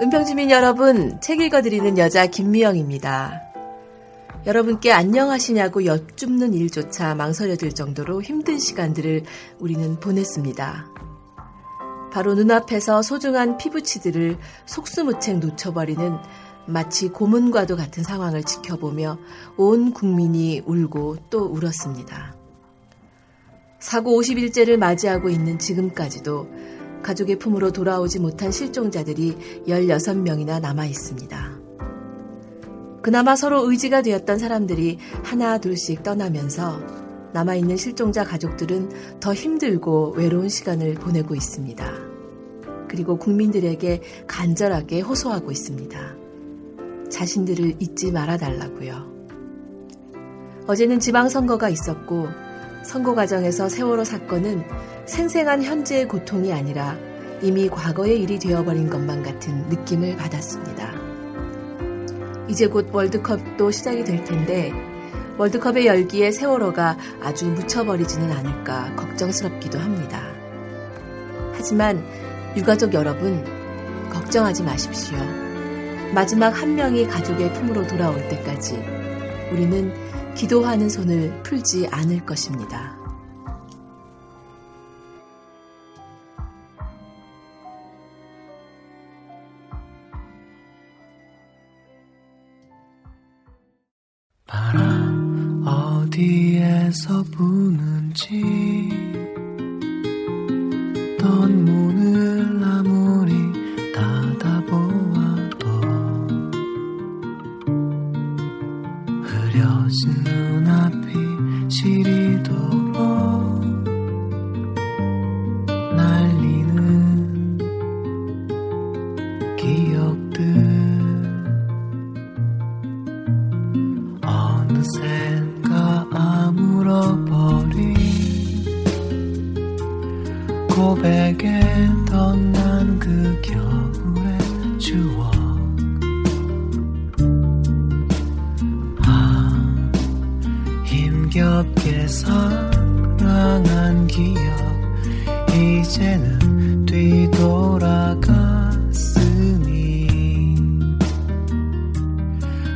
은평주민 여러분, 책 읽어드리는 여자 김미영입니다. 여러분께 안녕하시냐고 여쭙는 일조차 망설여들 정도로 힘든 시간들을 우리는 보냈습니다. 바로 눈앞에서 소중한 피부치들을 속수무책 놓쳐버리는 마치 고문과도 같은 상황을 지켜보며 온 국민이 울고 또 울었습니다. 사고 50일째를 맞이하고 있는 지금까지도 가족의 품으로 돌아오지 못한 실종자들이 16명이나 남아 있습니다. 그나마 서로 의지가 되었던 사람들이 하나 둘씩 떠나면서 남아있는 실종자 가족들은 더 힘들고 외로운 시간을 보내고 있습니다. 그리고 국민들에게 간절하게 호소하고 있습니다. 자신들을 잊지 말아달라고요. 어제는 지방선거가 있었고 선거 과정에서 세월호 사건은 생생한 현재의 고통이 아니라 이미 과거의 일이 되어버린 것만 같은 느낌을 받았습니다. 이제 곧 월드컵도 시작이 될 텐데 월드컵의 열기에 세월호가 아주 묻혀버리지는 않을까 걱정스럽기도 합니다. 하지만 유가족 여러분, 걱정하지 마십시오. 마지막 한 명이 가족의 품으로 돌아올 때까지 우리는 기도하는 손을 풀지 않을 것입니다. 어디에서 부는지 넌 문을 아무리 닫아보아도 흐려진 눈앞이 시리도록 날리는 기억들. 어느샌 고백에 덧난 그 겨울의 추억. 아 힘겹게 사랑한 기억 이제는 뒤돌아갔으니.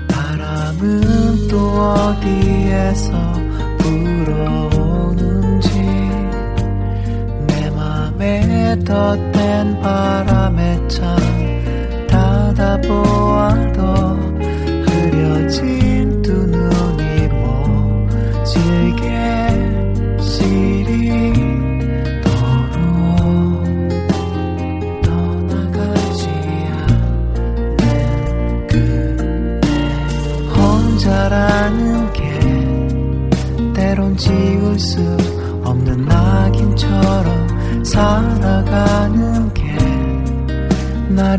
바람은 또 어디에서 덧댄 바람에 참 닫아보아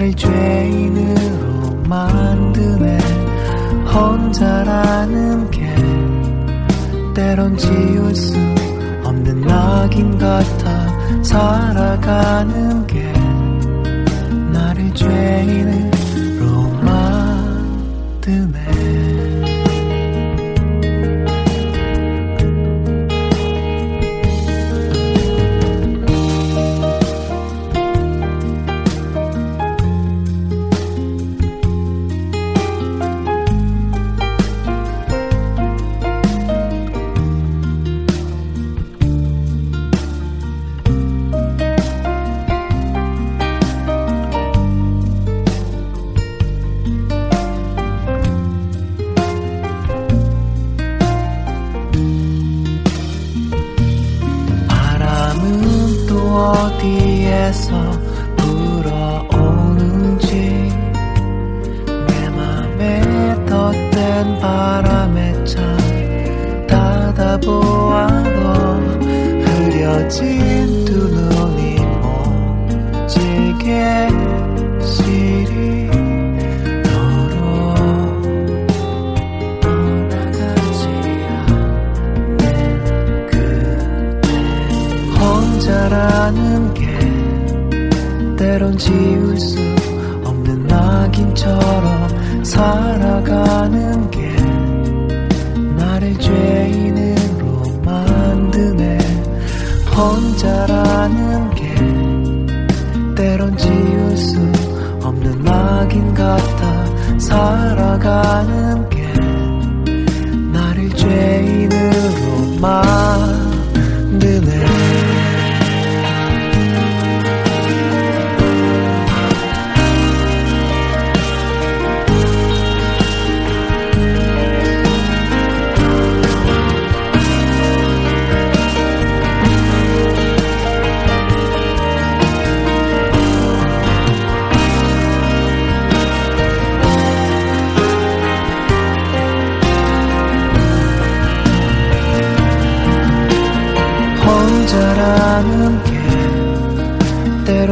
나를 죄인으로 만드네. 혼자라는 게 때론 지울 수 없는 낙인 같아 살아가는 게 나를 죄인으로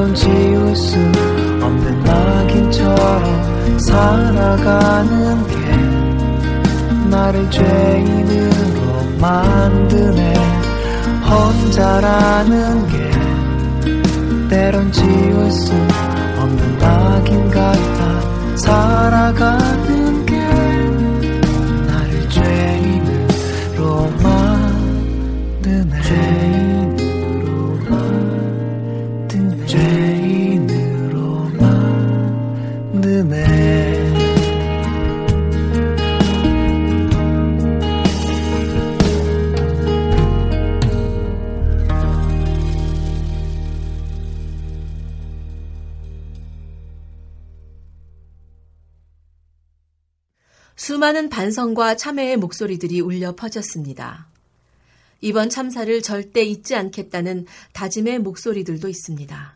때론 지울 수 없는 낙인처럼 살아가는 게 나를 죄인으로 만드네. 혼자라는 게 때론 지울 수 없는 낙인 같아 살아가는 반성과 참회의 목소리들이 울려 퍼졌습니다. 이번 참사를 절대 잊지 않겠다는 다짐의 목소리들도 있습니다.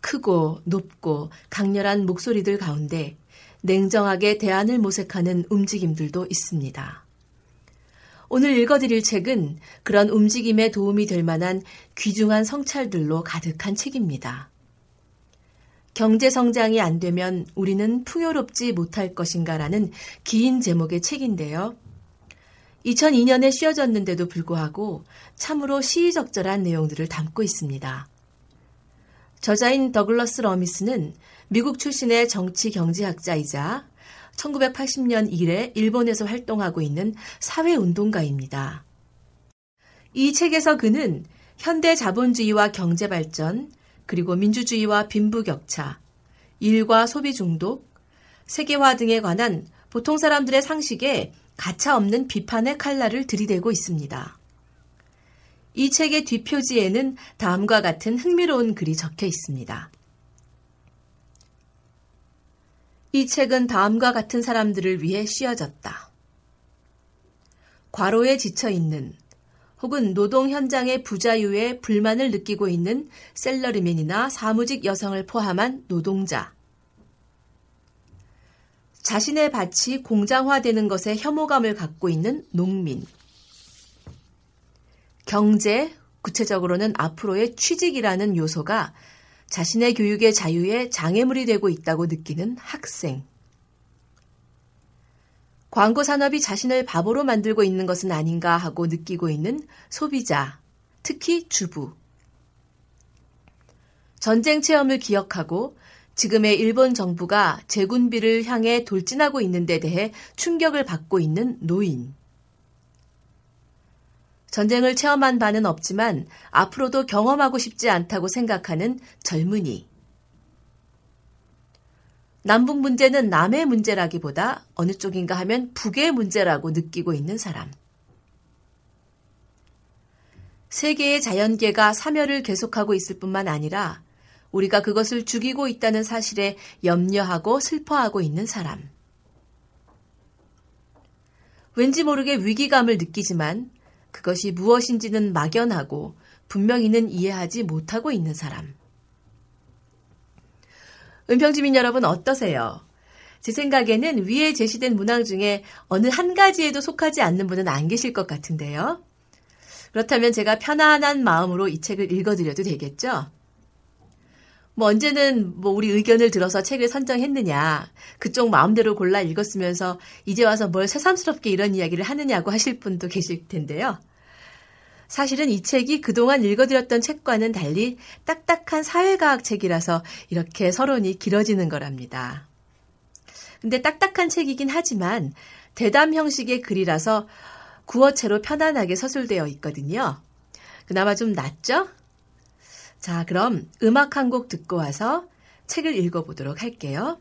크고 높고 강렬한 목소리들 가운데 냉정하게 대안을 모색하는 움직임들도 있습니다. 오늘 읽어드릴 책은 그런 움직임에 도움이 될 만한 귀중한 성찰들로 가득한 책입니다. 경제 성장이 안 되면 우리는 풍요롭지 못할 것인가라는 긴 제목의 책인데요. 2002년에 씌어졌는데도 불구하고 참으로 시의적절한 내용들을 담고 있습니다. 저자인 더글러스 러미스는 미국 출신의 정치 경제학자이자 1980년 이래 일본에서 활동하고 있는 사회운동가입니다. 이 책에서 그는 현대 자본주의와 경제 발전, 그리고 민주주의와 빈부격차, 일과 소비 중독, 세계화 등에 관한 보통 사람들의 상식에 가차 없는 비판의 칼날을 들이대고 있습니다. 이 책의 뒷표지에는 다음과 같은 흥미로운 글이 적혀 있습니다. 이 책은 다음과 같은 사람들을 위해 씌어졌다. 과로에 지쳐 있는 혹은 노동 현장의 부자유에 불만을 느끼고 있는 셀러리맨이나 사무직 여성을 포함한 노동자. 자신의 밭이 공장화되는 것에 혐오감을 갖고 있는 농민. 경제, 구체적으로는 앞으로의 취직이라는 요소가 자신의 교육의 자유에 장애물이 되고 있다고 느끼는 학생. 광고 산업이 자신을 바보로 만들고 있는 것은 아닌가 하고 느끼고 있는 소비자, 특히 주부. 전쟁 체험을 기억하고 지금의 일본 정부가 재군비를 향해 돌진하고 있는 데 대해 충격을 받고 있는 노인. 전쟁을 체험한 바는 없지만 앞으로도 경험하고 싶지 않다고 생각하는 젊은이. 남북 문제는 남의 문제라기보다 어느 쪽인가 하면 북의 문제라고 느끼고 있는 사람. 세계의 자연계가 사멸을 계속하고 있을 뿐만 아니라 우리가 그것을 죽이고 있다는 사실에 염려하고 슬퍼하고 있는 사람. 왠지 모르게 위기감을 느끼지만 그것이 무엇인지는 막연하고 분명히는 이해하지 못하고 있는 사람. 은평주민 여러분 어떠세요? 제 생각에는 위에 제시된 문항 중에 어느 한 가지에도 속하지 않는 분은 안 계실 것 같은데요. 그렇다면 제가 편안한 마음으로 이 책을 읽어드려도 되겠죠? 뭐 언제는 뭐 우리 의견을 들어서 책을 선정했느냐, 그쪽 마음대로 골라 읽었으면서 이제 와서 뭘 새삼스럽게 이런 이야기를 하느냐고 하실 분도 계실 텐데요. 사실은 이 책이 그동안 읽어드렸던 책과는 달리 딱딱한 사회과학 책이라서 이렇게 서론이 길어지는 거랍니다. 근데 딱딱한 책이긴 하지만 대담 형식의 글이라서 구어체로 편안하게 서술되어 있거든요. 그나마 좀 낫죠? 자, 그럼 음악 한 곡 듣고 와서 책을 읽어보도록 할게요.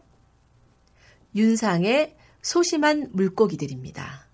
윤상의 소심한 물고기들입니다.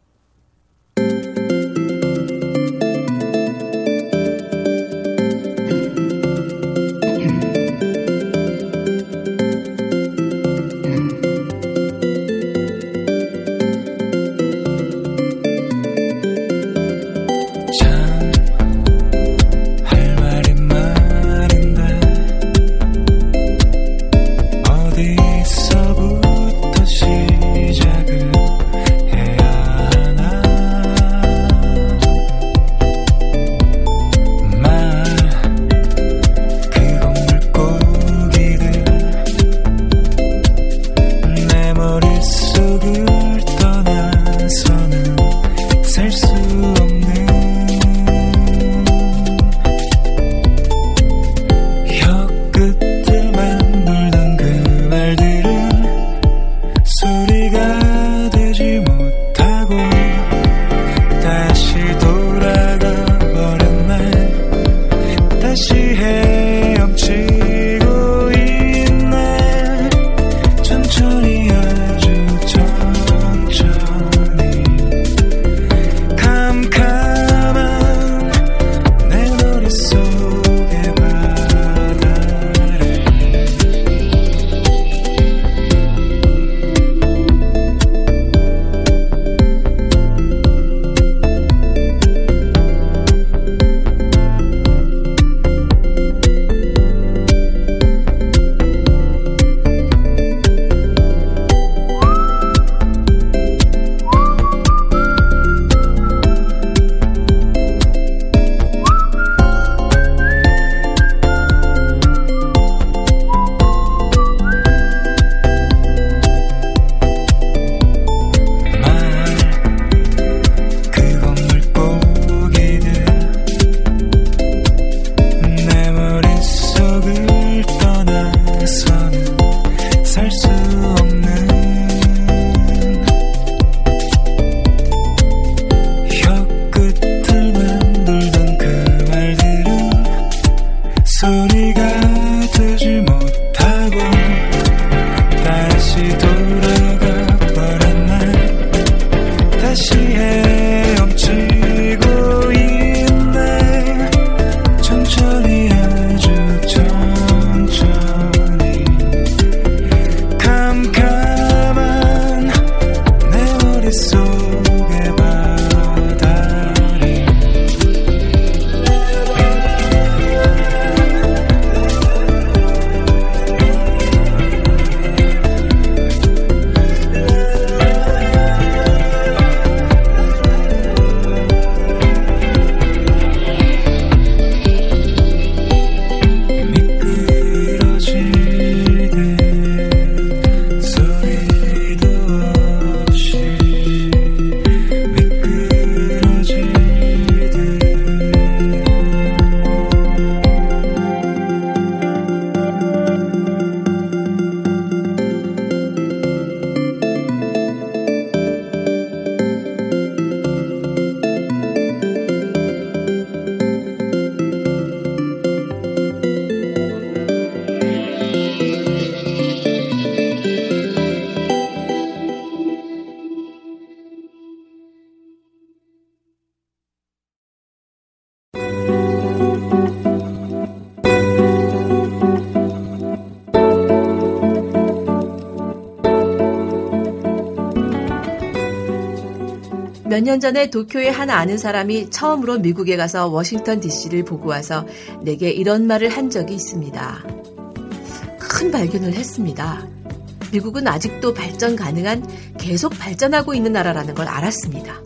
몇 년 전에 도쿄의 한 아는 사람이 처음으로 미국에 가서 워싱턴 DC를 보고 와서 내게 이런 말을 한 적이 있습니다. 큰 발견을 했습니다. 미국은 아직도 발전 가능한 계속 발전하고 있는 나라라는 걸 알았습니다.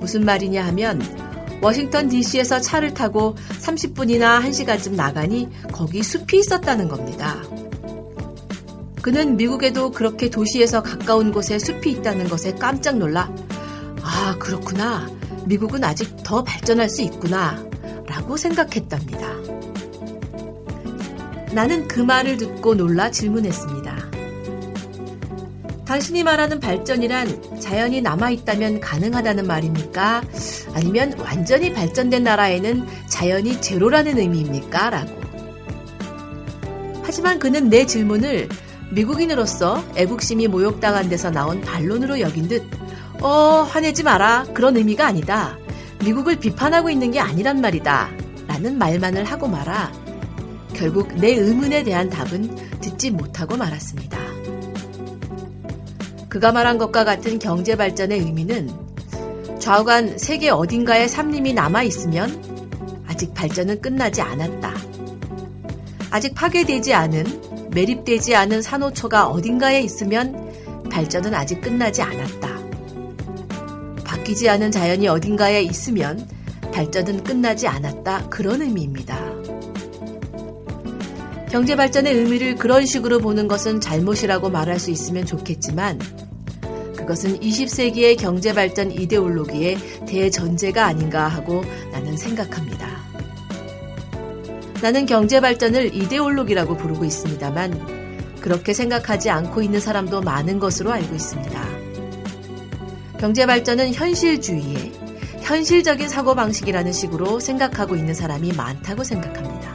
무슨 말이냐 하면 워싱턴 DC에서 차를 타고 30분이나 1시간쯤 나가니 거기 숲이 있었다는 겁니다. 그는 미국에도 그렇게 도시에서 가까운 곳에 숲이 있다는 것에 깜짝 놀라, 아, 그렇구나. 미국은 아직 더 발전할 수 있구나. 라고 생각했답니다. 나는 그 말을 듣고 놀라 질문했습니다. 당신이 말하는 발전이란 자연이 남아있다면 가능하다는 말입니까? 아니면 완전히 발전된 나라에는 자연이 제로라는 의미입니까? 라고. 하지만 그는 내 질문을 미국인으로서 애국심이 모욕당한 데서 나온 반론으로 여긴 듯, 어, 화내지 마라. 그런 의미가 아니다. 미국을 비판하고 있는 게 아니란 말이다. 라는 말만을 하고 말아 결국 내 의문에 대한 답은 듣지 못하고 말았습니다. 그가 말한 것과 같은 경제 발전의 의미는 좌우간 세계 어딘가에 삼림이 남아 있으면 아직 발전은 끝나지 않았다. 아직 파괴되지 않은 매립되지 않은 산호초가 어딘가에 있으면 발전은 아직 끝나지 않았다. 바뀌지 않은 자연이 어딘가에 있으면 발전은 끝나지 않았다. 그런 의미입니다. 경제 발전의 의미를 그런 식으로 보는 것은 잘못이라고 말할 수 있으면 좋겠지만 그것은 20세기의 경제 발전 이데올로기의 대전제가 아닌가 하고 나는 생각합니다. 나는 경제 발전을 이데올로기라고 부르고 있습니다만 그렇게 생각하지 않고 있는 사람도 많은 것으로 알고 있습니다. 경제 발전은 현실주의의 현실적인 사고방식이라는 식으로 생각하고 있는 사람이 많다고 생각합니다.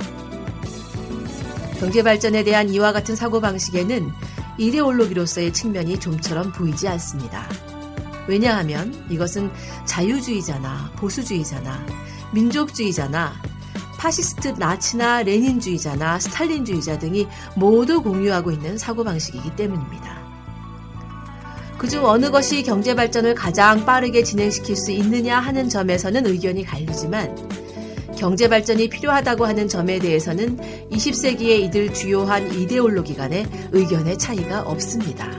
경제 발전에 대한 이와 같은 사고방식에는 이데올로기로서의 측면이 좀처럼 보이지 않습니다. 왜냐하면 이것은 자유주의자나 보수주의자나 민족주의자나 파시스트 나치나 레닌주의자나 스탈린주의자 등이 모두 공유하고 있는 사고방식이기 때문입니다. 그중 어느 것이 경제 발전을 가장 빠르게 진행시킬 수 있느냐 하는 점에서는 의견이 갈리지만 경제 발전이 필요하다고 하는 점에 대해서는 20세기의 이들 주요한 이데올로기 간의 의견의 차이가 없습니다.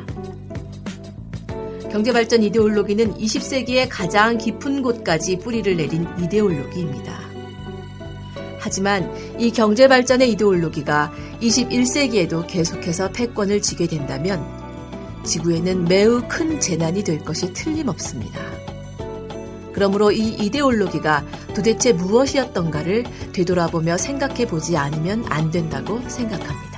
경제 발전 이데올로기는 20세기의 가장 깊은 곳까지 뿌리를 내린 이데올로기입니다. 하지만 이 경제 발전의 이데올로기가 21세기에도 계속해서 패권을 쥐게 된다면 지구에는 매우 큰 재난이 될 것이 틀림없습니다. 그러므로 이 이데올로기가 도대체 무엇이었던가를 되돌아보며 생각해 보지 않으면 안 된다고 생각합니다.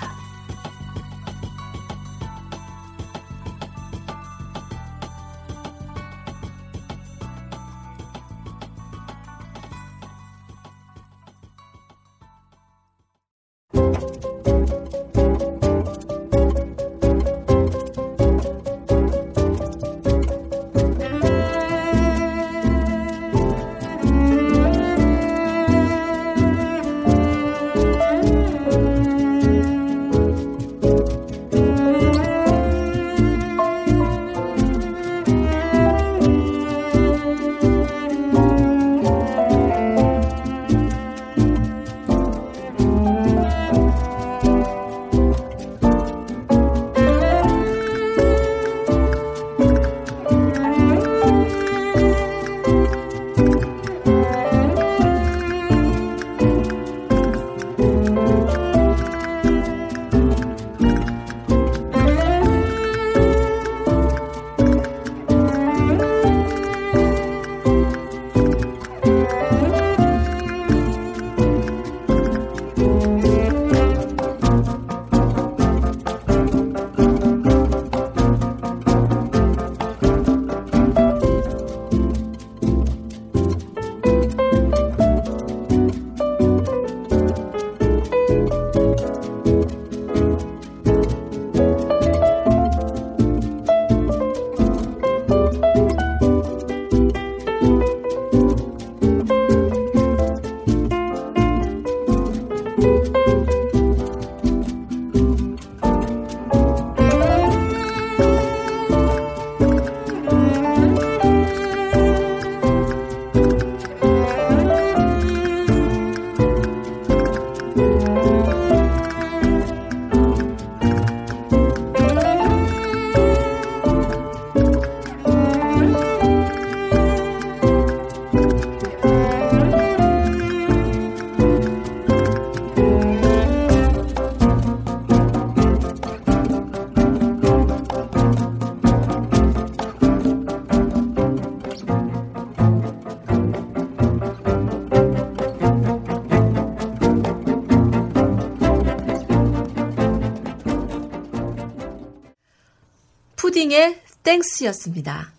스팅의 땡스였습니다.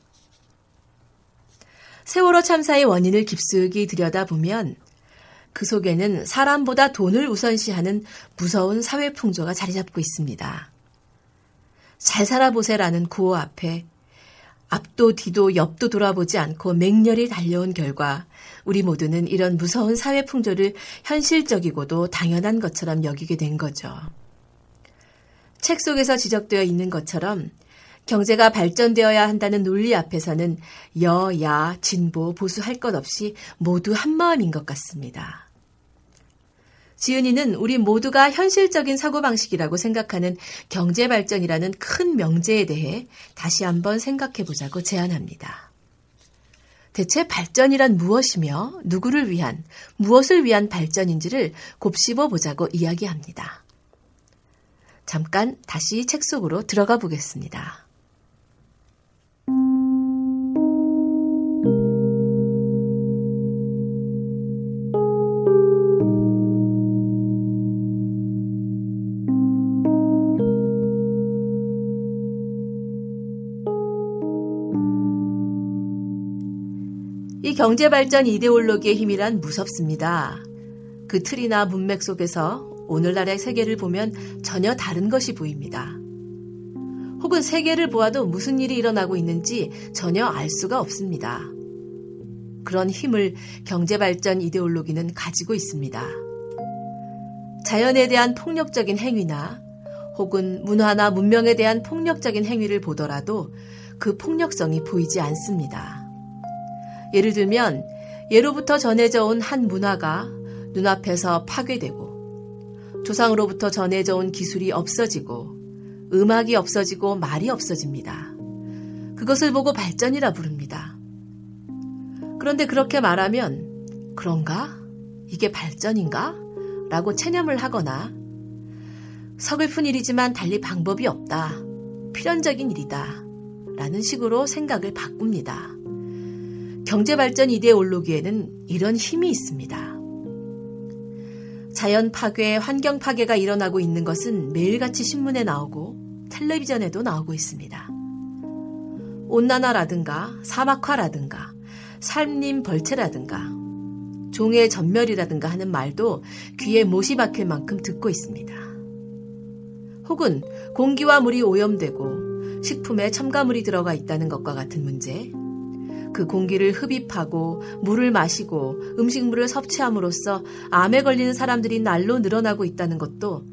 세월호 참사의 원인을 깊숙이 들여다보면 그 속에는 사람보다 돈을 우선시하는 무서운 사회 풍조가 자리 잡고 있습니다. 잘 살아보세라는 구호 앞에 앞도 뒤도 옆도 돌아보지 않고 맹렬히 달려온 결과 우리 모두는 이런 무서운 사회 풍조를 현실적이고도 당연한 것처럼 여기게 된 거죠. 책 속에서 지적되어 있는 것처럼 경제가 발전되어야 한다는 논리 앞에서는 여, 야, 진보, 보수 할 것 없이 모두 한 마음인 것 같습니다. 지은이는 우리 모두가 현실적인 사고방식이라고 생각하는 경제발전이라는 큰 명제에 대해 다시 한번 생각해 보자고 제안합니다. 대체 발전이란 무엇이며 누구를 위한, 무엇을 위한 발전인지를 곱씹어 보자고 이야기합니다. 잠깐 다시 책 속으로 들어가 보겠습니다. 경제발전 이데올로기의 힘이란 무섭습니다. 그 틀이나 문맥 속에서 오늘날의 세계를 보면 전혀 다른 것이 보입니다. 혹은 세계를 보아도 무슨 일이 일어나고 있는지 전혀 알 수가 없습니다. 그런 힘을 경제발전 이데올로기는 가지고 있습니다. 자연에 대한 폭력적인 행위나 혹은 문화나 문명에 대한 폭력적인 행위를 보더라도 그 폭력성이 보이지 않습니다. 예를 들면 예로부터 전해져 온 한 문화가 눈앞에서 파괴되고 조상으로부터 전해져 온 기술이 없어지고 음악이 없어지고 말이 없어집니다. 그것을 보고 발전이라 부릅니다. 그런데 그렇게 말하면 그런가? 이게 발전인가? 라고 체념을 하거나 서글픈 일이지만 달리 방법이 없다. 필연적인 일이다. 라는 식으로 생각을 바꿉니다. 경제발전 이데올로기에는 이런 힘이 있습니다. 자연 파괴, 환경 파괴가 일어나고 있는 것은 매일같이 신문에 나오고 텔레비전에도 나오고 있습니다. 온난화라든가 사막화라든가 삶림 벌채라든가 종의 전멸이라든가 하는 말도 귀에 못이 박힐 만큼 듣고 있습니다. 혹은 공기와 물이 오염되고 식품에 첨가물이 들어가 있다는 것과 같은 문제, 그 공기를 흡입하고 물을 마시고 음식물을 섭취함으로써 암에 걸리는 사람들이 날로 늘어나고 있다는 것도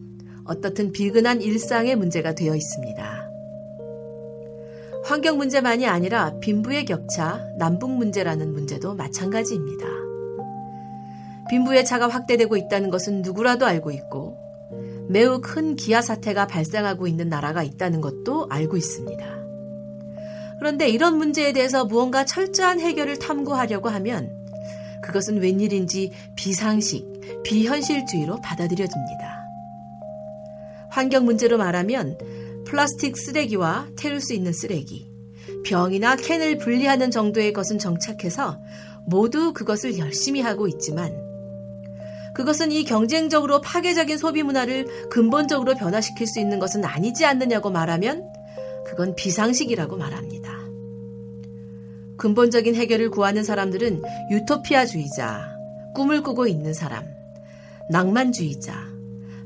어떻든 비근한 일상의 문제가 되어 있습니다. 환경 문제만이 아니라 빈부의 격차, 남북 문제라는 문제도 마찬가지입니다. 빈부의 차가 확대되고 있다는 것은 누구라도 알고 있고 매우 큰 기아 사태가 발생하고 있는 나라가 있다는 것도 알고 있습니다. 그런데 이런 문제에 대해서 무언가 철저한 해결을 탐구하려고 하면 그것은 웬일인지 비상식, 비현실주의로 받아들여집니다. 환경 문제로 말하면 플라스틱 쓰레기와 태울 수 있는 쓰레기, 병이나 캔을 분리하는 정도의 것은 정착해서 모두 그것을 열심히 하고 있지만 그것은 이 경쟁적으로 파괴적인 소비 문화를 근본적으로 변화시킬 수 있는 것은 아니지 않느냐고 말하면 그건 비상식이라고 말합니다. 근본적인 해결을 구하는 사람들은 유토피아주의자, 꿈을 꾸고 있는 사람, 낭만주의자,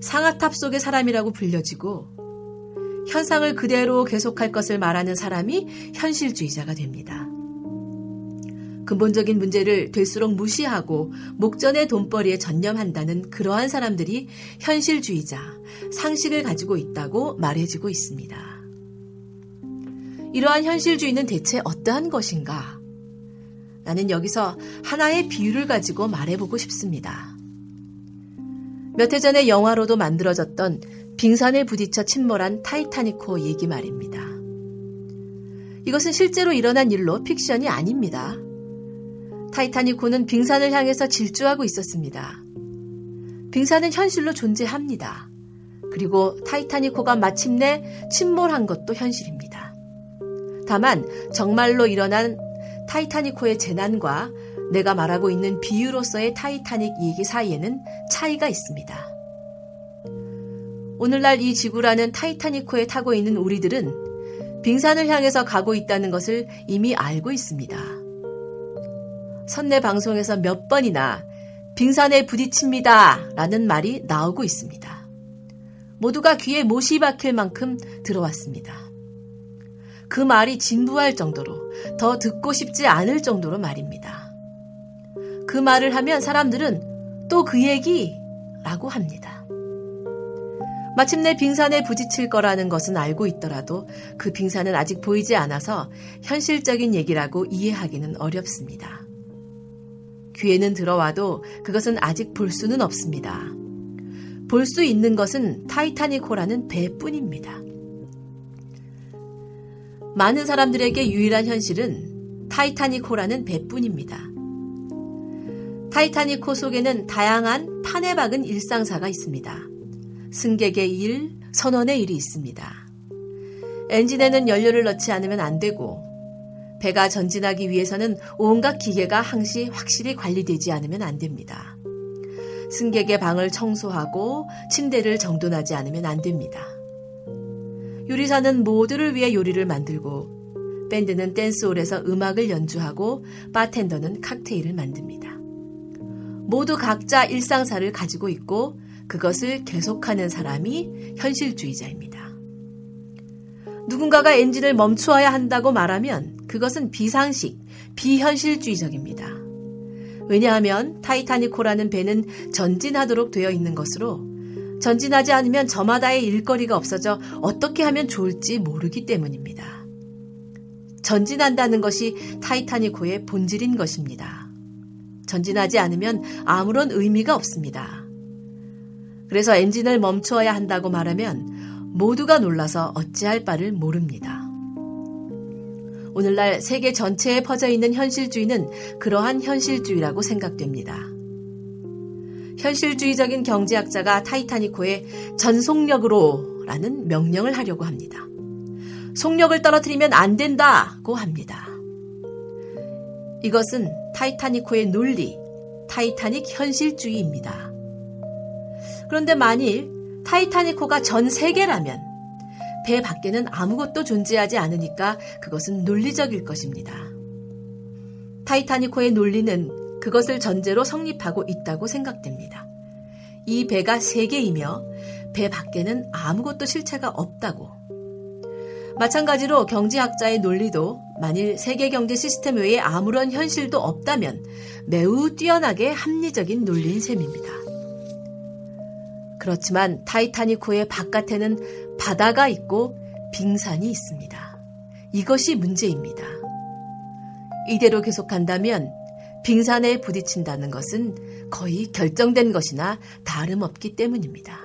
상아탑 속의 사람이라고 불려지고 현상을 그대로 계속할 것을 말하는 사람이 현실주의자가 됩니다. 근본적인 문제를 될수록 무시하고 목전의 돈벌이에 전념한다는 그러한 사람들이 현실주의자, 상식을 가지고 있다고 말해지고 있습니다. 이러한 현실주의는 대체 어떠한 것인가? 나는 여기서 하나의 비유를 가지고 말해보고 싶습니다. 몇 해 전에 영화로도 만들어졌던 빙산에 부딪혀 침몰한 타이타닉호 얘기 말입니다. 이것은 실제로 일어난 일로 픽션이 아닙니다. 타이타닉호는 빙산을 향해서 질주하고 있었습니다. 빙산은 현실로 존재합니다. 그리고 타이타닉호가 마침내 침몰한 것도 현실입니다. 다만 정말로 일어난 타이타닉호의 재난과 내가 말하고 있는 비유로서의 타이타닉 얘기 사이에는 차이가 있습니다. 오늘날 이 지구라는 타이타닉호에 타고 있는 우리들은 빙산을 향해서 가고 있다는 것을 이미 알고 있습니다. 선내 방송에서 몇 번이나 빙산에 부딪힙니다 라는 말이 나오고 있습니다. 모두가 귀에 못이 박힐 만큼 들어왔습니다. 그 말이 진부할 정도로 더 듣고 싶지 않을 정도로 말입니다. 그 말을 하면 사람들은 또 그 얘기 라고 합니다. 마침내 빙산에 부딪힐 거라는 것은 알고 있더라도 그 빙산은 아직 보이지 않아서 현실적인 얘기라고 이해하기는 어렵습니다. 귀에는 들어와도 그것은 아직 볼 수는 없습니다. 볼 수 있는 것은 타이타닉호라는 배뿐입니다. 많은 사람들에게 유일한 현실은 타이타닉호라는 배뿐입니다. 타이타닉호 속에는 다양한 판에 박은 일상사가 있습니다. 승객의 일, 선원의 일이 있습니다. 엔진에는 연료를 넣지 않으면 안 되고 배가 전진하기 위해서는 온갖 기계가 항시 확실히 관리되지 않으면 안 됩니다. 승객의 방을 청소하고 침대를 정돈하지 않으면 안 됩니다. 요리사는 모두를 위해 요리를 만들고 밴드는 댄스홀에서 음악을 연주하고 바텐더는 칵테일을 만듭니다. 모두 각자 일상사를 가지고 있고 그것을 계속하는 사람이 현실주의자입니다. 누군가가 엔진을 멈추어야 한다고 말하면 그것은 비상식, 비현실주의적입니다. 왜냐하면 타이타닉호라는 배는 전진하도록 되어 있는 것으로 전진하지 않으면 저마다의 일거리가 없어져 어떻게 하면 좋을지 모르기 때문입니다. 전진한다는 것이 타이타닉호의 본질인 것입니다. 전진하지 않으면 아무런 의미가 없습니다. 그래서 엔진을 멈추어야 한다고 말하면 모두가 놀라서 어찌할 바를 모릅니다. 오늘날 세계 전체에 퍼져 있는 현실주의는 그러한 현실주의라고 생각됩니다. 현실주의적인 경제학자가 타이타니코에 전속력으로 라는 명령을 하려고 합니다. 속력을 떨어뜨리면 안 된다고 합니다. 이것은 타이타닉호의 논리, 타이타닉 현실주의입니다. 그런데 만일 타이타닉호가 전 세계라면 배 밖에는 아무것도 존재하지 않으니까 그것은 논리적일 것입니다. 타이타닉호의 논리는 그것을 전제로 성립하고 있다고 생각됩니다. 이 배가 세계이며 배 밖에는 아무것도 실체가 없다고. 마찬가지로 경제학자의 논리도 만일 세계 경제 시스템 외에 아무런 현실도 없다면 매우 뛰어나게 합리적인 논리인 셈입니다. 그렇지만 타이타니코의 바깥에는 바다가 있고 빙산이 있습니다. 이것이 문제입니다. 이대로 계속한다면 빙산에 부딪힌다는 것은 거의 결정된 것이나 다름없기 때문입니다.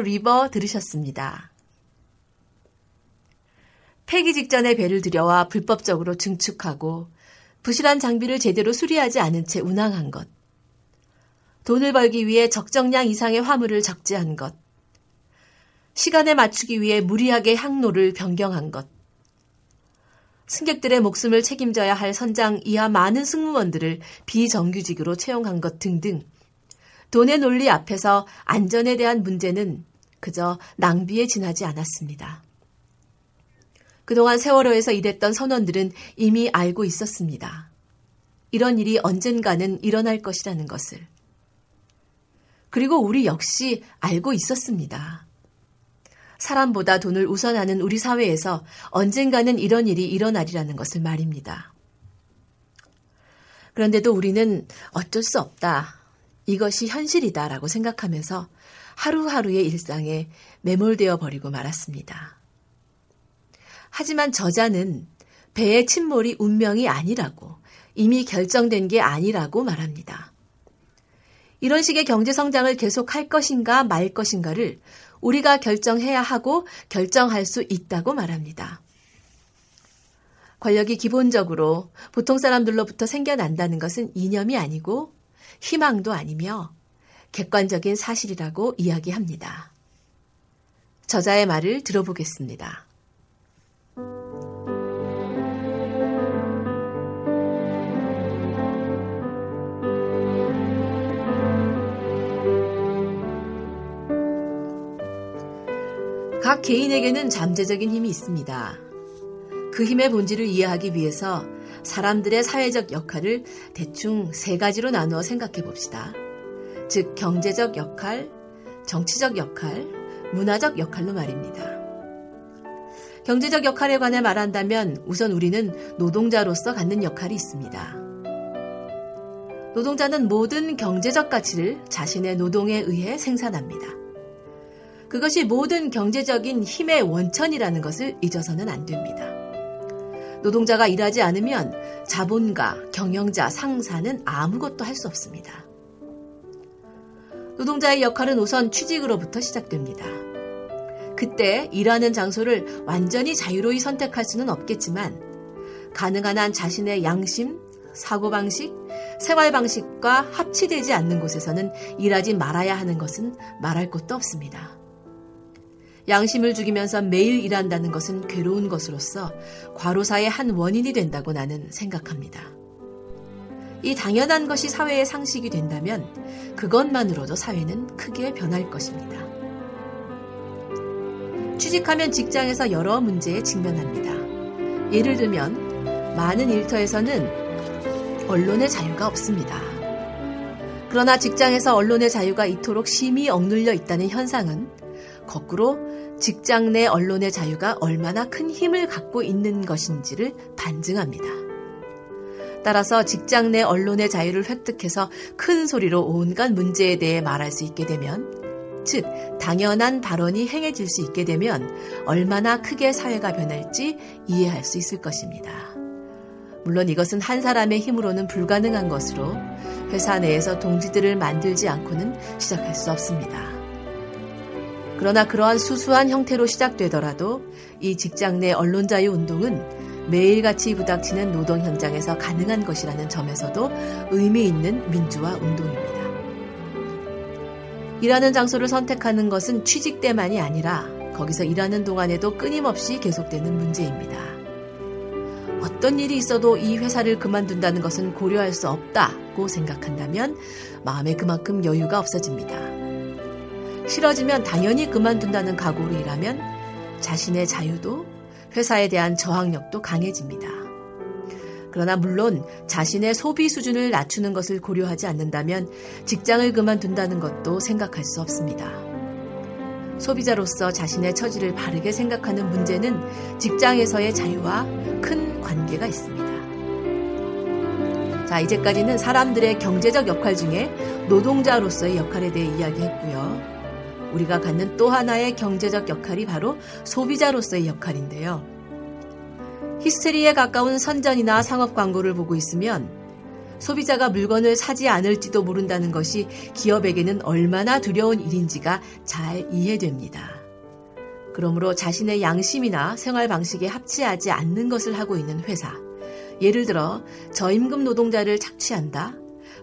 The 들으셨습니다. 폐기 직전에 배를 들여와 불법적으로 증축하고 부실한 장비를 제대로 수리하지 않은 채 운항한 것. 돈을 벌기 위해 적정량 이상의 화물을 적재한 것. 시간에 맞추기 위해 무리하게 항로를 변경한 것. 승객들의 목숨을 책임져야 할 선장 이하 많은 승무원들을 비정규직으로 채용한 것 등등 돈의 논리 앞에서 안전에 대한 문제는 그저 낭비에 지나지 않았습니다. 그동안 세월호에서 일했던 선원들은 이미 알고 있었습니다. 이런 일이 언젠가는 일어날 것이라는 것을. 그리고 우리 역시 알고 있었습니다. 사람보다 돈을 우선하는 우리 사회에서 언젠가는 이런 일이 일어나리라는 것을 말입니다. 그런데도 우리는 어쩔 수 없다. 이것이 현실이다라고 생각하면서 하루하루의 일상에 매몰되어 버리고 말았습니다. 하지만 저자는 배의 침몰이 운명이 아니라고 이미 결정된 게 아니라고 말합니다. 이런 식의 경제 성장을 계속할 것인가 말 것인가를 우리가 결정해야 하고 결정할 수 있다고 말합니다. 권력이 기본적으로 보통 사람들로부터 생겨난다는 것은 이념이 아니고 희망도 아니며 객관적인 사실이라고 이야기합니다. 저자의 말을 들어보겠습니다. 각 개인에게는 잠재적인 힘이 있습니다. 그 힘의 본질을 이해하기 위해서 사람들의 사회적 역할을 대충 세 가지로 나누어 생각해 봅시다. 즉, 경제적 역할, 정치적 역할, 문화적 역할로 말입니다. 경제적 역할에 관해 말한다면 우선 우리는 노동자로서 갖는 역할이 있습니다. 노동자는 모든 경제적 가치를 자신의 노동에 의해 생산합니다. 그것이 모든 경제적인 힘의 원천이라는 것을 잊어서는 안 됩니다. 노동자가 일하지 않으면 자본가, 경영자, 상사는 아무것도 할 수 없습니다. 노동자의 역할은 우선 취직으로부터 시작됩니다. 그때 일하는 장소를 완전히 자유로이 선택할 수는 없겠지만 가능한 한 자신의 양심, 사고방식, 생활방식과 합치되지 않는 곳에서는 일하지 말아야 하는 것은 말할 것도 없습니다. 양심을 죽이면서 매일 일한다는 것은 괴로운 것으로서 과로사의 한 원인이 된다고 나는 생각합니다. 이 당연한 것이 사회의 상식이 된다면 그것만으로도 사회는 크게 변할 것입니다. 취직하면 직장에서 여러 문제에 직면합니다. 예를 들면 많은 일터에서는 언론의 자유가 없습니다. 그러나 직장에서 언론의 자유가 이토록 심히 억눌려 있다는 현상은 거꾸로 직장 내 언론의 자유가 얼마나 큰 힘을 갖고 있는 것인지를 반증합니다. 따라서 직장 내 언론의 자유를 획득해서 큰 소리로 온갖 문제에 대해 말할 수 있게 되면, 즉, 당연한 발언이 행해질 수 있게 되면 얼마나 크게 사회가 변할지 이해할 수 있을 것입니다. 물론 이것은 한 사람의 힘으로는 불가능한 것으로 회사 내에서 동지들을 만들지 않고는 시작할 수 없습니다. 그러나 그러한 수수한 형태로 시작되더라도 이 직장 내 언론 자유 운동은 매일같이 부닥치는 노동 현장에서 가능한 것이라는 점에서도 의미 있는 민주화 운동입니다. 일하는 장소를 선택하는 것은 취직 때만이 아니라 거기서 일하는 동안에도 끊임없이 계속되는 문제입니다. 어떤 일이 있어도 이 회사를 그만둔다는 것은 고려할 수 없다고 생각한다면 마음에 그만큼 여유가 없어집니다. 싫어지면 당연히 그만둔다는 각오로 일하면 자신의 자유도 회사에 대한 저항력도 강해집니다. 그러나 물론 자신의 소비 수준을 낮추는 것을 고려하지 않는다면 직장을 그만둔다는 것도 생각할 수 없습니다. 소비자로서 자신의 처지를 바르게 생각하는 문제는 직장에서의 자유와 큰 관계가 있습니다. 자, 이제까지는 사람들의 경제적 역할 중에 노동자로서의 역할에 대해 이야기했고요. 우리가 갖는 또 하나의 경제적 역할이 바로 소비자로서의 역할인데요. 히스테리에 가까운 선전이나 상업 광고를 보고 있으면 소비자가 물건을 사지 않을지도 모른다는 것이 기업에게는 얼마나 두려운 일인지가 잘 이해됩니다. 그러므로 자신의 양심이나 생활 방식에 합치하지 않는 것을 하고 있는 회사. 예를 들어 저임금 노동자를 착취한다,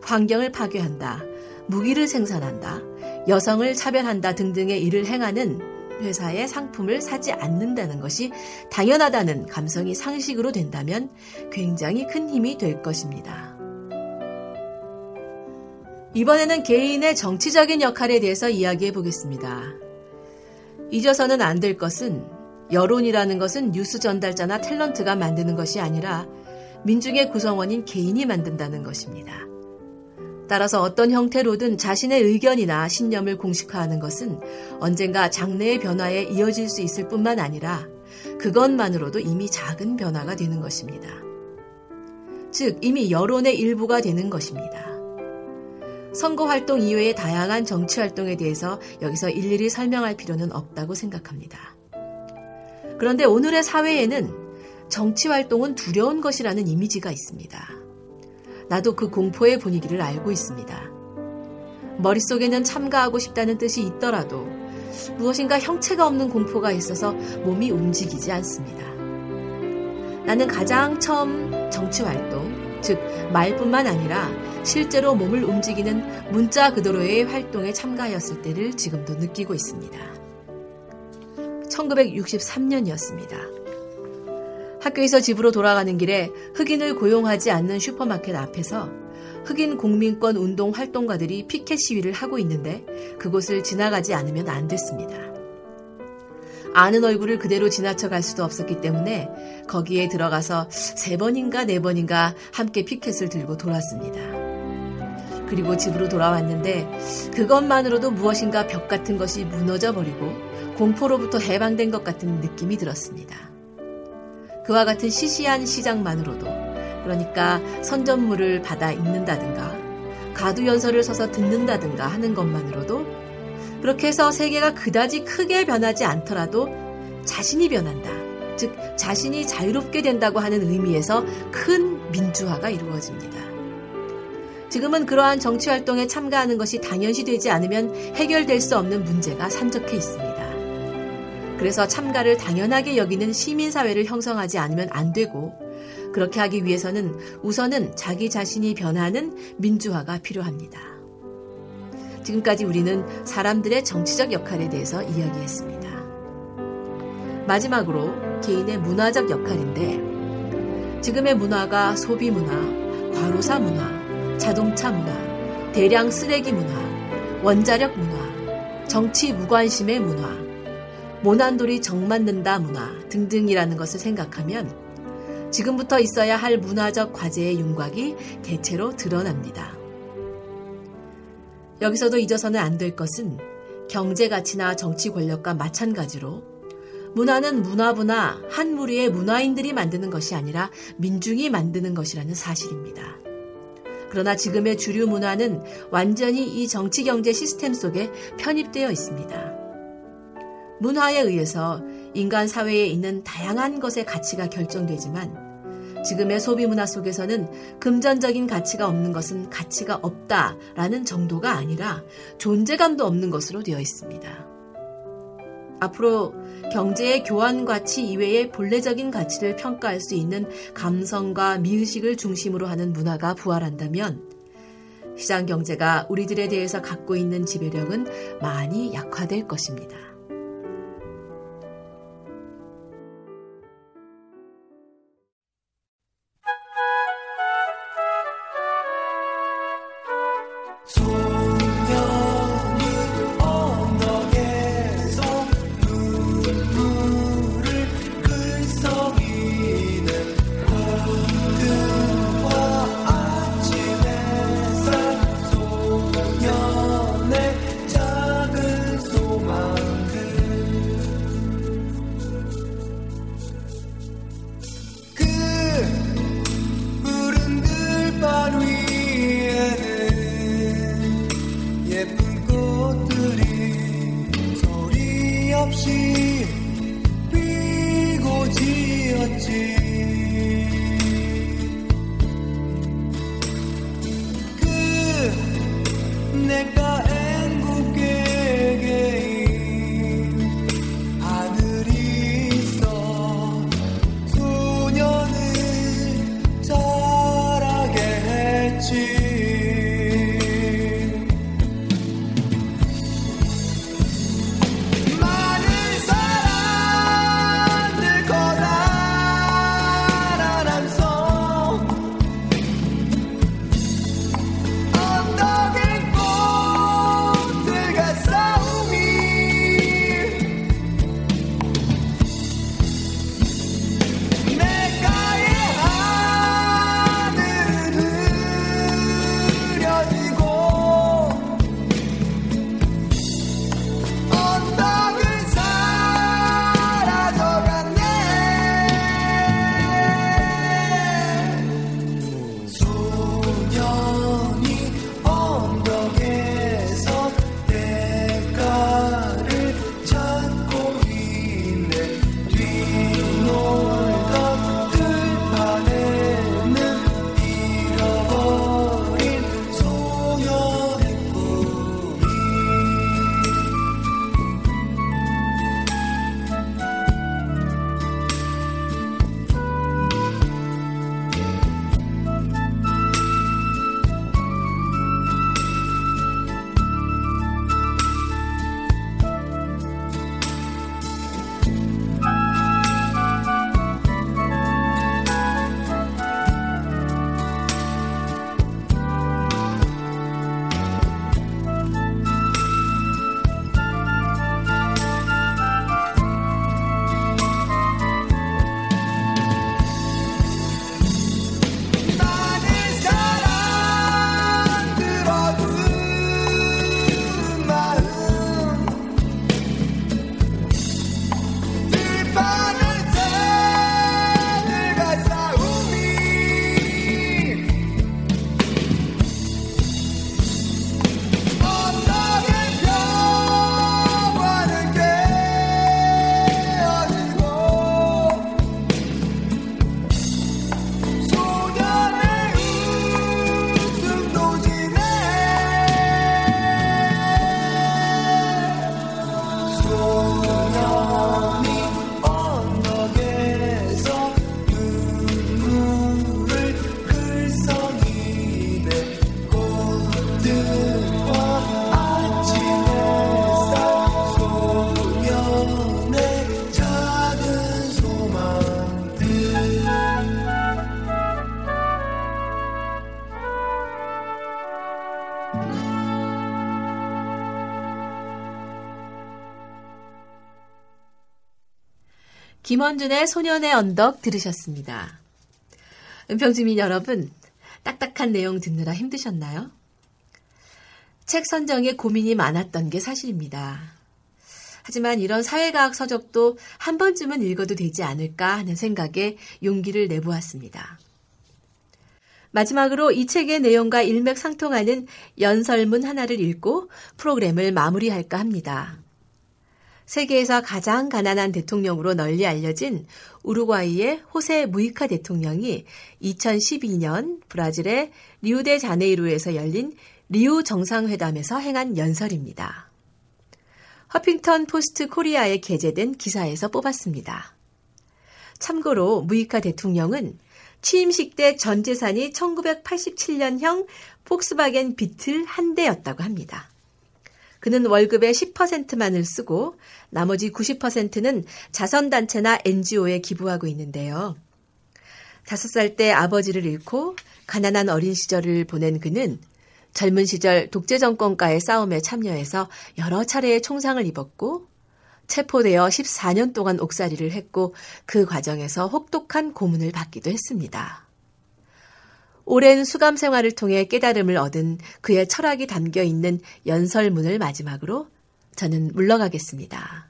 환경을 파괴한다, 무기를 생산한다, 여성을 차별한다 등등의 일을 행하는 회사의 상품을 사지 않는다는 것이 당연하다는 감성이 상식으로 된다면 굉장히 큰 힘이 될 것입니다. 이번에는 개인의 정치적인 역할에 대해서 이야기해 보겠습니다. 잊어서는 안 될 것은 여론이라는 것은 뉴스 전달자나 탤런트가 만드는 것이 아니라 민중의 구성원인 개인이 만든다는 것입니다. 따라서 어떤 형태로든 자신의 의견이나 신념을 공식화하는 것은 언젠가 장래의 변화에 이어질 수 있을 뿐만 아니라 그것만으로도 이미 작은 변화가 되는 것입니다. 즉, 이미 여론의 일부가 되는 것입니다. 선거 활동 이외의 다양한 정치 활동에 대해서 여기서 일일이 설명할 필요는 없다고 생각합니다. 그런데 오늘의 사회에는 정치 활동은 두려운 것이라는 이미지가 있습니다. 나도 그 공포의 분위기를 알고 있습니다. 머릿속에는 참가하고 싶다는 뜻이 있더라도 무엇인가 형체가 없는 공포가 있어서 몸이 움직이지 않습니다. 나는 가장 처음 정치 활동, 즉 말뿐만 아니라 실제로 몸을 움직이는 문자 그대로의 활동에 참가하였을 때를 지금도 느끼고 있습니다. 1963년이었습니다. 학교에서 집으로 돌아가는 길에 흑인을 고용하지 않는 슈퍼마켓 앞에서 흑인 공민권 운동 활동가들이 피켓 시위를 하고 있는데 그곳을 지나가지 않으면 안 됐습니다. 아는 얼굴을 그대로 지나쳐 갈 수도 없었기 때문에 거기에 들어가서 세 번인가 네 번인가 함께 피켓을 들고 돌았습니다. 그리고 집으로 돌아왔는데 그것만으로도 무엇인가 벽 같은 것이 무너져 버리고 공포로부터 해방된 것 같은 느낌이 들었습니다. 그와 같은 시시한 시장만으로도 그러니까 선전물을 받아 읽는다든가 가두 연설을 서서 듣는다든가 하는 것만으로도 그렇게 해서 세계가 그다지 크게 변하지 않더라도 자신이 변한다. 즉 자신이 자유롭게 된다고 하는 의미에서 큰 민주화가 이루어집니다. 지금은 그러한 정치 활동에 참가하는 것이 당연시 되지 않으면 해결될 수 없는 문제가 산적해 있습니다. 그래서 참가를 당연하게 여기는 시민사회를 형성하지 않으면 안 되고 그렇게 하기 위해서는 우선은 자기 자신이 변하는 민주화가 필요합니다. 지금까지 우리는 사람들의 정치적 역할에 대해서 이야기했습니다. 마지막으로 개인의 문화적 역할인데 지금의 문화가 소비 문화, 과로사 문화, 자동차 문화, 대량 쓰레기 문화, 원자력 문화, 정치 무관심의 문화, 모난돌이 정맞는다 문화 등등이라는 것을 생각하면 지금부터 있어야 할 문화적 과제의 윤곽이 대체로 드러납니다. 여기서도 잊어서는 안 될 것은 경제 가치나 정치 권력과 마찬가지로 문화는 문화부나 한 무리의 문화인들이 만드는 것이 아니라 민중이 만드는 것이라는 사실입니다. 그러나 지금의 주류 문화는 완전히 이 정치 경제 시스템 속에 편입되어 있습니다. 문화에 의해서 인간 사회에 있는 다양한 것의 가치가 결정되지만 지금의 소비 문화 속에서는 금전적인 가치가 없는 것은 가치가 없다라는 정도가 아니라 존재감도 없는 것으로 되어 있습니다. 앞으로 경제의 교환 가치 이외의 본래적인 가치를 평가할 수 있는 감성과 미의식을 중심으로 하는 문화가 부활한다면 시장 경제가 우리들에 대해서 갖고 있는 지배력은 많이 약화될 것입니다. 김원준의 소년의 언덕 들으셨습니다. 은평주민 여러분, 딱딱한 내용 듣느라 힘드셨나요? 책 선정에 고민이 많았던 게 사실입니다. 하지만 이런 사회과학 서적도 한 번쯤은 읽어도 되지 않을까 하는 생각에 용기를 내보았습니다. 마지막으로 이 책의 내용과 일맥상통하는 연설문 하나를 읽고 프로그램을 마무리할까 합니다. 세계에서 가장 가난한 대통령으로 널리 알려진 우루과이의 호세 무히카 대통령이 2012년 브라질의 리우데 자네이루에서 열린 리우 정상회담에서 행한 연설입니다. 허핑턴 포스트 코리아에 게재된 기사에서 뽑았습니다. 참고로 무히카 대통령은 취임식 때 전 재산이 1987년형 폭스바겐 비틀 한 대였다고 합니다. 그는 월급의 10%만을 쓰고 나머지 90%는 자선단체나 NGO에 기부하고 있는데요. 다섯 살때 아버지를 잃고 가난한 어린 시절을 보낸 그는 젊은 시절 독재 정권과의 싸움에 참여해서 여러 차례의 총상을 입었고 체포되어 14년 동안 옥살이를 했고 그 과정에서 혹독한 고문을 받기도 했습니다. 오랜 수감 생활을 통해 깨달음을 얻은 그의 철학이 담겨 있는 연설문을 마지막으로 저는 물러가겠습니다.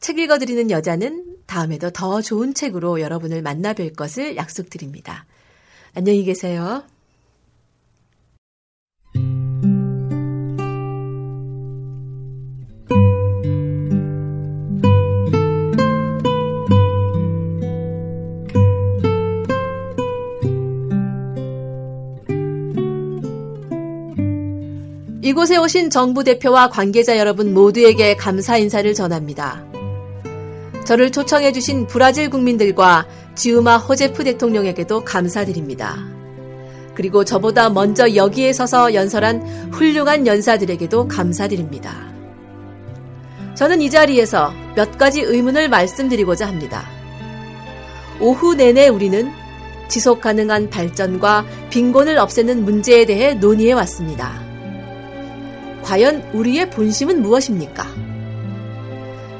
책 읽어드리는 여자는 다음에도 더 좋은 책으로 여러분을 만나 뵐 것을 약속드립니다. 안녕히 계세요. 이곳에 오신 정부 대표와 관계자 여러분 모두에게 감사 인사를 전합니다. 저를 초청해주신 브라질 국민들과 지우마 호제프 대통령에게도 감사드립니다. 그리고 저보다 먼저 여기에 서서 연설한 훌륭한 연사들에게도 감사드립니다. 저는 이 자리에서 몇 가지 의문을 말씀드리고자 합니다. 오후 내내 우리는 지속 가능한 발전과 빈곤을 없애는 문제에 대해 논의해 왔습니다. 과연 우리의 본심은 무엇입니까?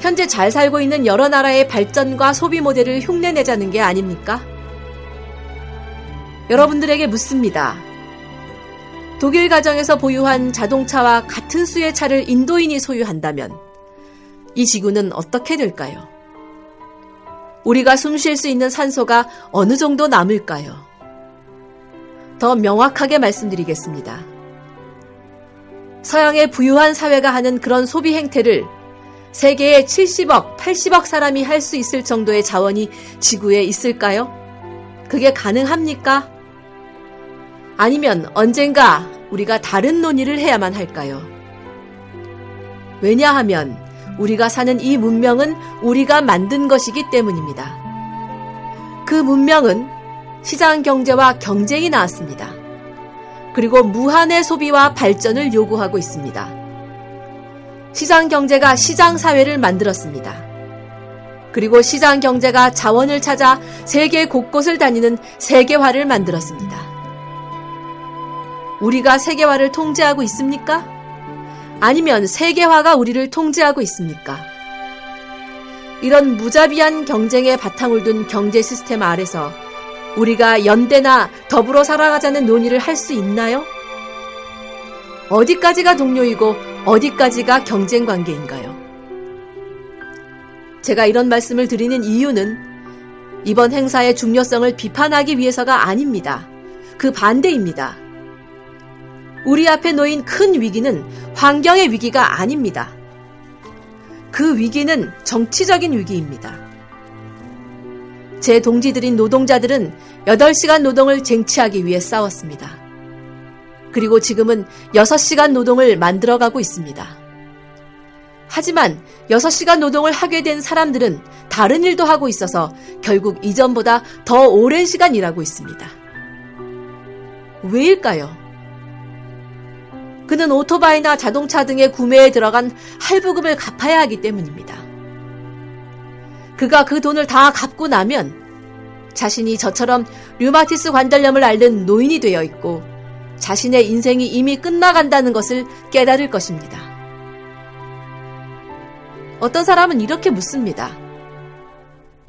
현재 잘 살고 있는 여러 나라의 발전과 소비 모델을 흉내내자는 게 아닙니까? 여러분들에게 묻습니다. 독일 가정에서 보유한 자동차와 같은 수의 차를 인도인이 소유한다면 이 지구는 어떻게 될까요? 우리가 숨 쉴 수 있는 산소가 어느 정도 남을까요? 더 명확하게 말씀드리겠습니다. 서양의 부유한 사회가 하는 그런 소비 행태를 세계의 70억, 80억 사람이 할 수 있을 정도의 자원이 지구에 있을까요? 그게 가능합니까? 아니면 언젠가 우리가 다른 논의를 해야만 할까요? 왜냐하면 우리가 사는 이 문명은 우리가 만든 것이기 때문입니다. 그 문명은 시장 경제와 경쟁이 나왔습니다. 그리고 무한의 소비와 발전을 요구하고 있습니다. 시장 경제가 시장 사회를 만들었습니다. 그리고 시장 경제가 자원을 찾아 세계 곳곳을 다니는 세계화를 만들었습니다. 우리가 세계화를 통제하고 있습니까? 아니면 세계화가 우리를 통제하고 있습니까? 이런 무자비한 경쟁에 바탕을 둔 경제 시스템 아래서 우리가 연대나 더불어 살아가자는 논의를 할 수 있나요? 어디까지가 동료이고 어디까지가 경쟁 관계인가요? 제가 이런 말씀을 드리는 이유는 이번 행사의 중요성을 비판하기 위해서가 아닙니다. 그 반대입니다. 우리 앞에 놓인 큰 위기는 환경의 위기가 아닙니다. 그 위기는 정치적인 위기입니다. 제 동지들인 노동자들은 8시간 노동을 쟁취하기 위해 싸웠습니다. 그리고 지금은 6시간 노동을 만들어가고 있습니다. 하지만 6시간 노동을 하게 된 사람들은 다른 일도 하고 있어서 결국 이전보다 더 오랜 시간 일하고 있습니다. 왜일까요? 그는 오토바이나 자동차 등의 구매에 들어간 할부금을 갚아야 하기 때문입니다. 그가 그 돈을 다 갚고 나면 자신이 저처럼 류마티스 관절염을 앓는 노인이 되어 있고 자신의 인생이 이미 끝나간다는 것을 깨달을 것입니다. 어떤 사람은 이렇게 묻습니다.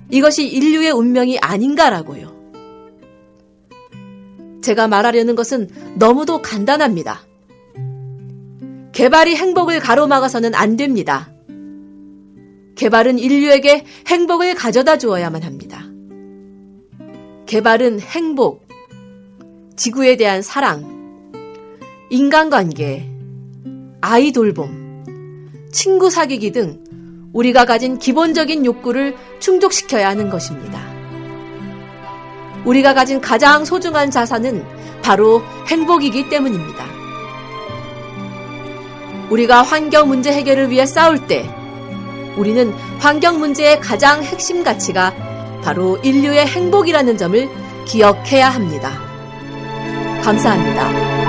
이것이 인류의 운명이 아닌가라고요. 제가 말하려는 것은 너무도 간단합니다. 개발이 행복을 가로막아서는 안 됩니다. 개발은 인류에게 행복을 가져다 주어야만 합니다. 개발은 행복, 지구에 대한 사랑, 인간관계, 아이 돌봄, 친구 사귀기 등 우리가 가진 기본적인 욕구를 충족시켜야 하는 것입니다. 우리가 가진 가장 소중한 자산은 바로 행복이기 때문입니다. 우리가 환경 문제 해결을 위해 싸울 때 우리는 환경 문제의 가장 핵심 가치가 바로 인류의 행복이라는 점을 기억해야 합니다. 감사합니다.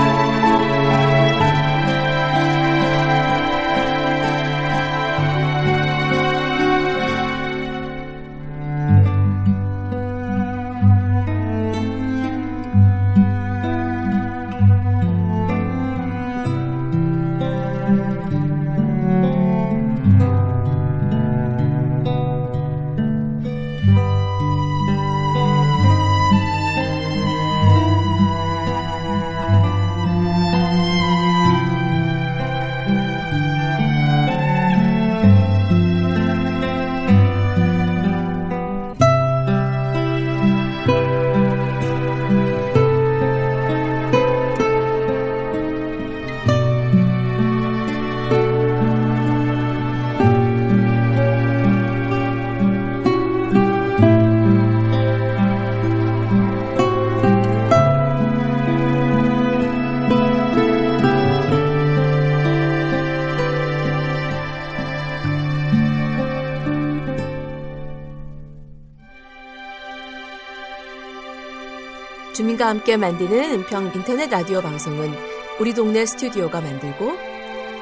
함께 만드는 은평 인터넷 라디오 방송은 우리 동네 스튜디오가 만들고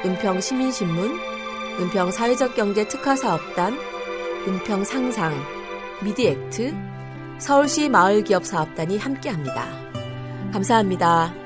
은평 시민신문, 은평 사회적 경제 특화 사업단, 은평 상상, 미디액트, 서울시 마을기업 사업단이 함께합니다. 감사합니다.